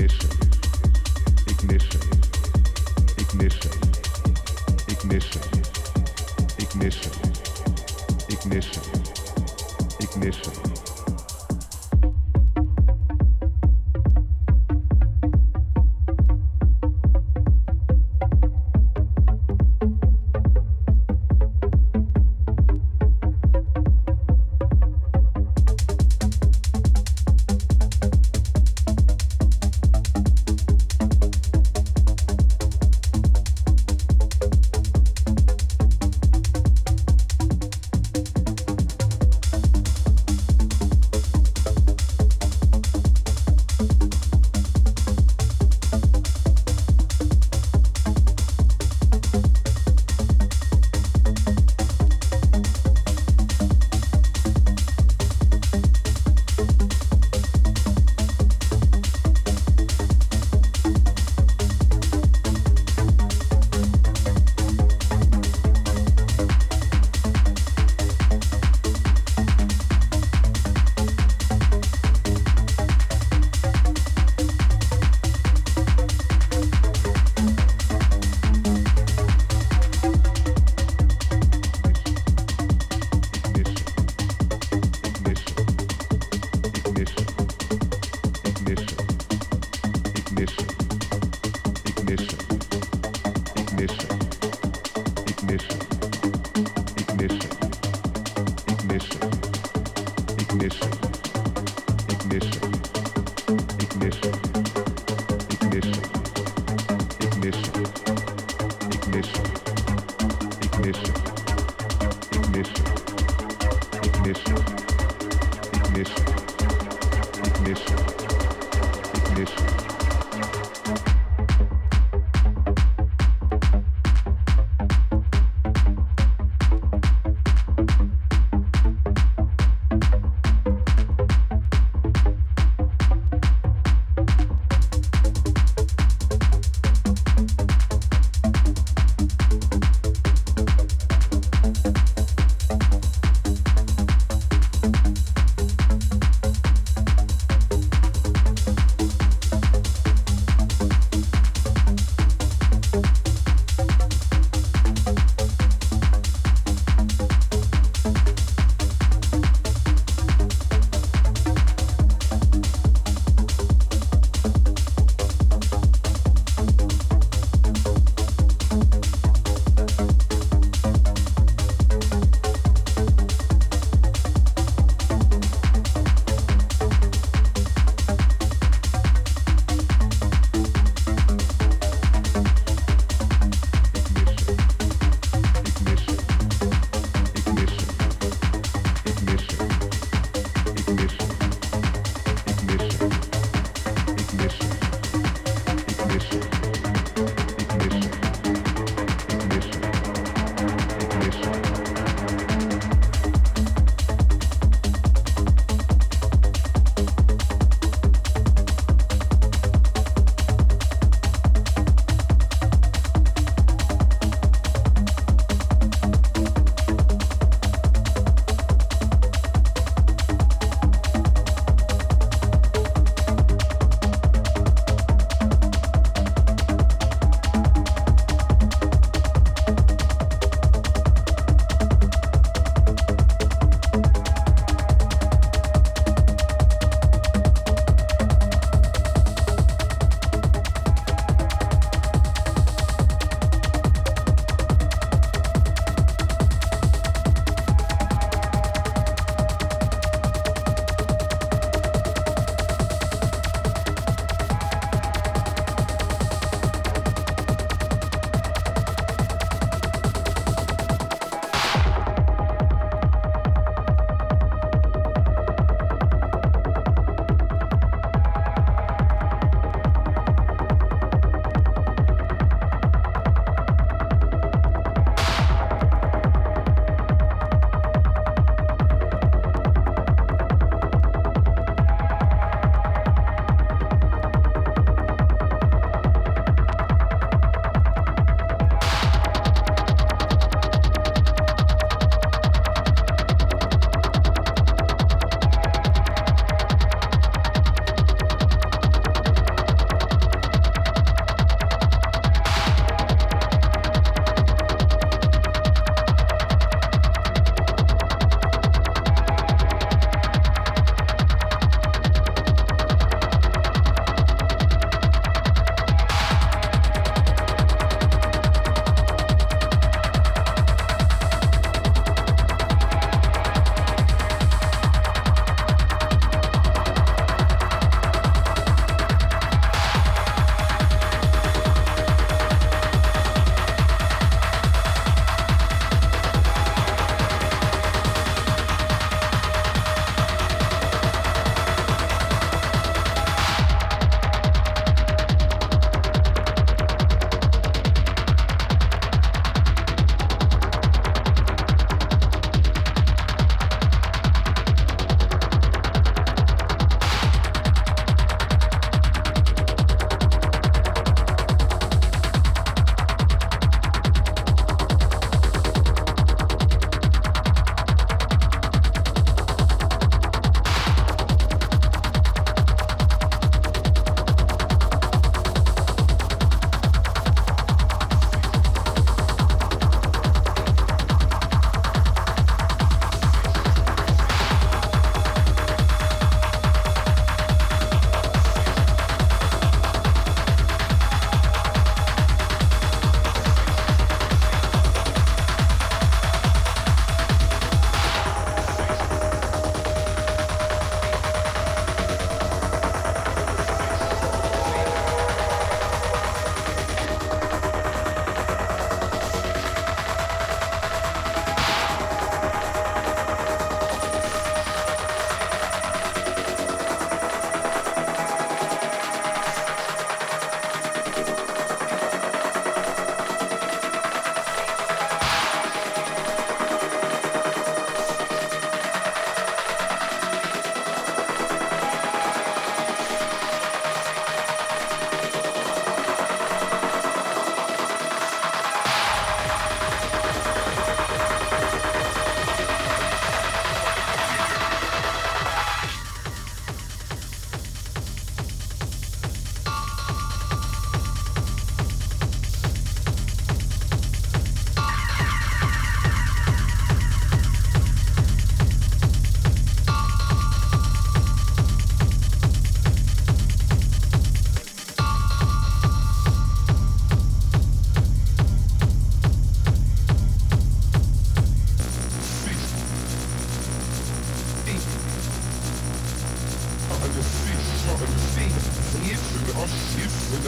ignition, ignition, ignition, ignition, ignition, ignition, mis.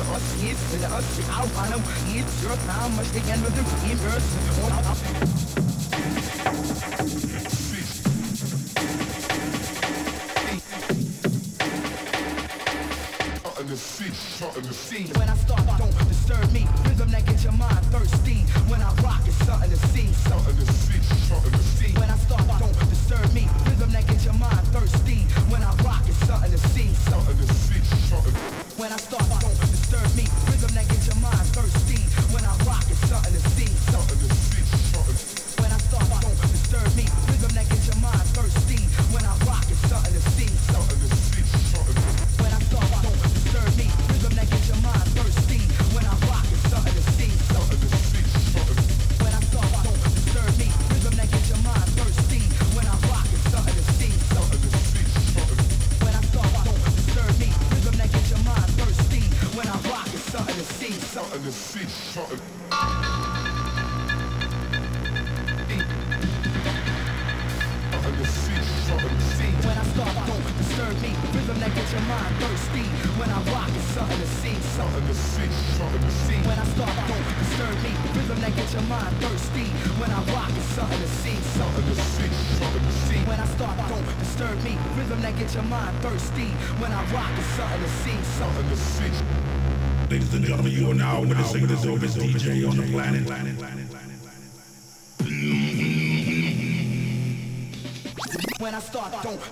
og skib the os Af og nu skib Sørt navn in the sea. When I start, don't disturb me.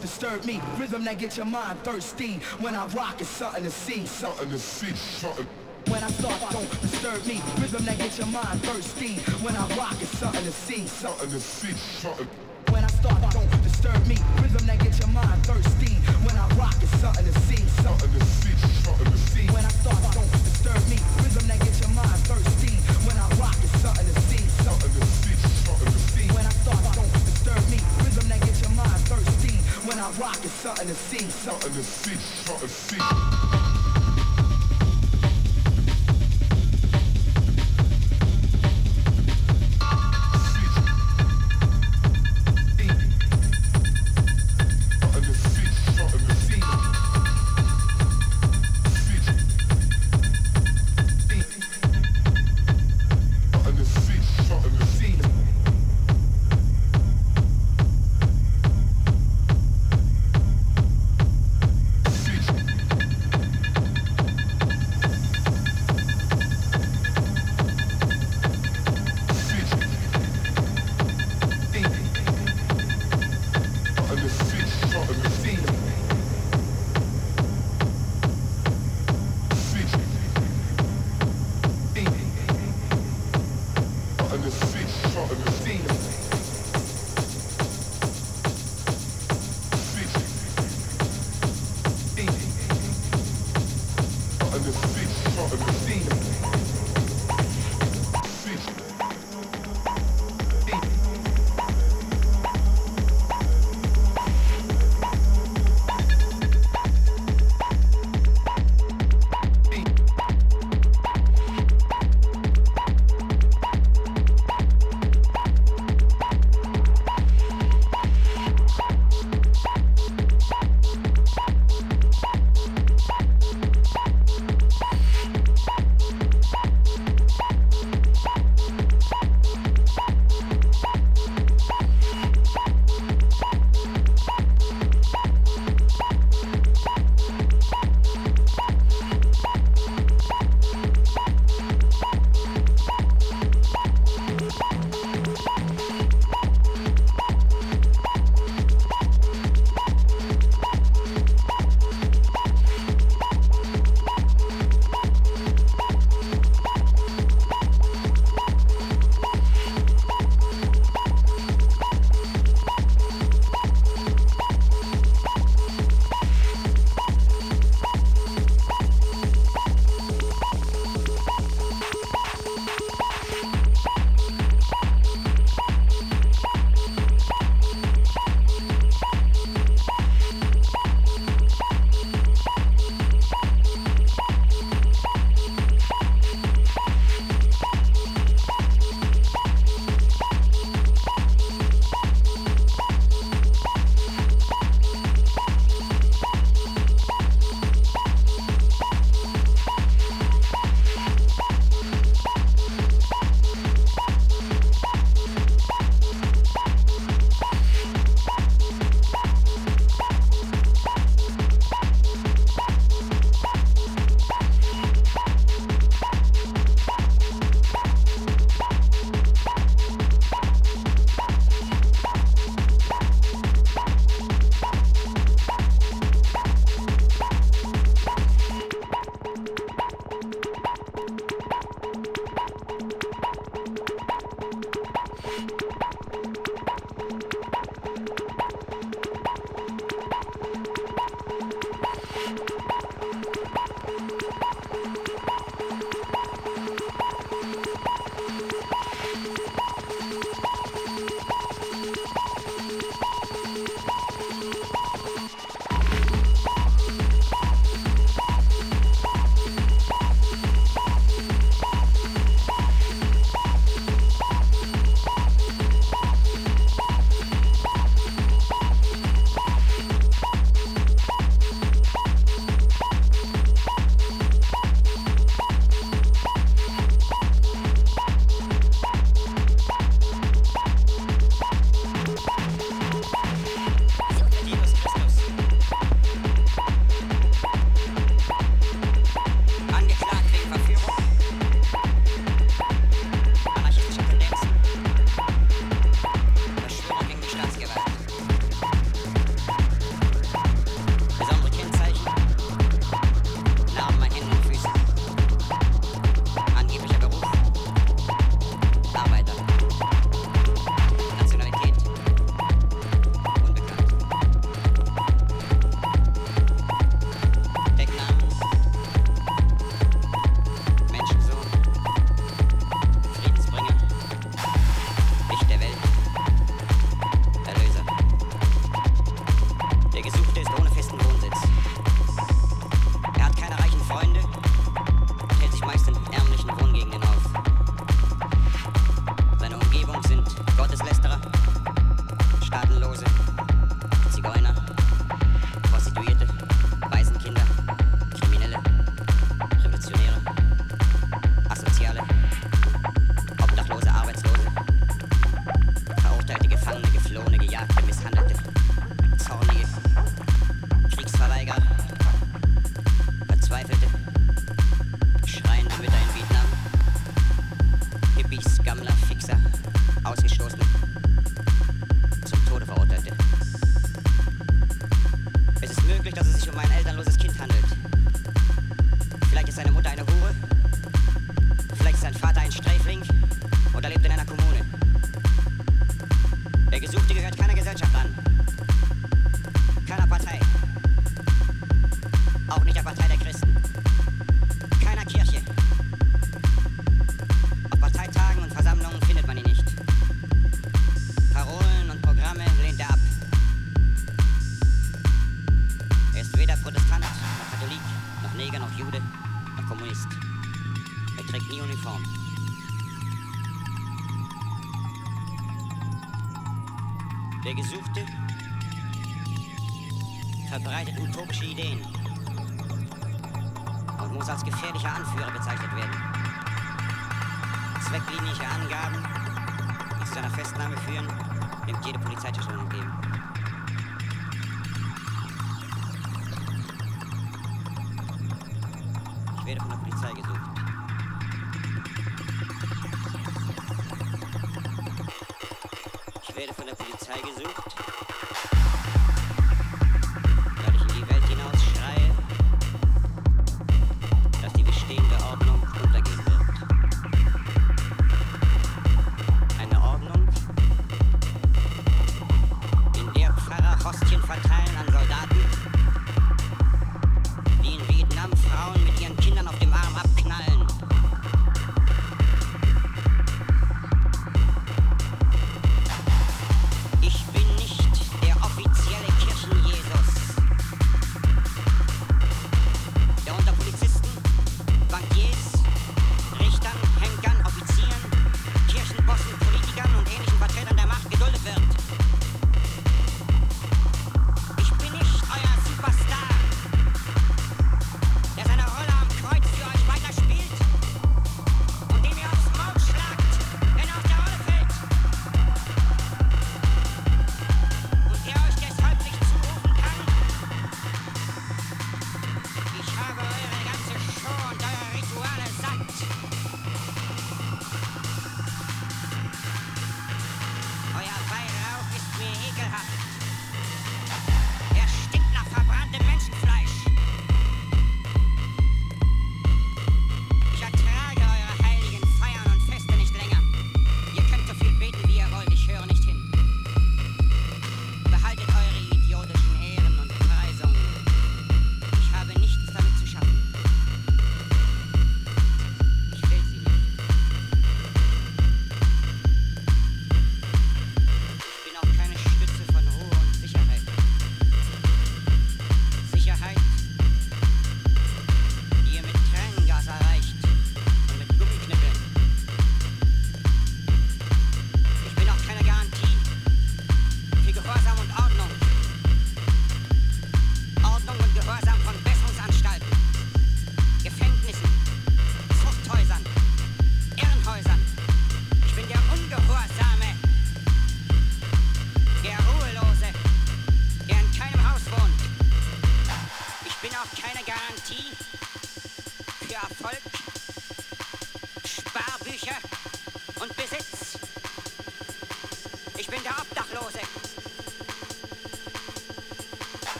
disturb me. Rhythm that gets your mind thirsty. When I rock, it's something to see. Something to see. Something. When I start, don't disturb me. Rhythm that gets your mind thirsty. When I rock, it's something to see. Something to see. Something.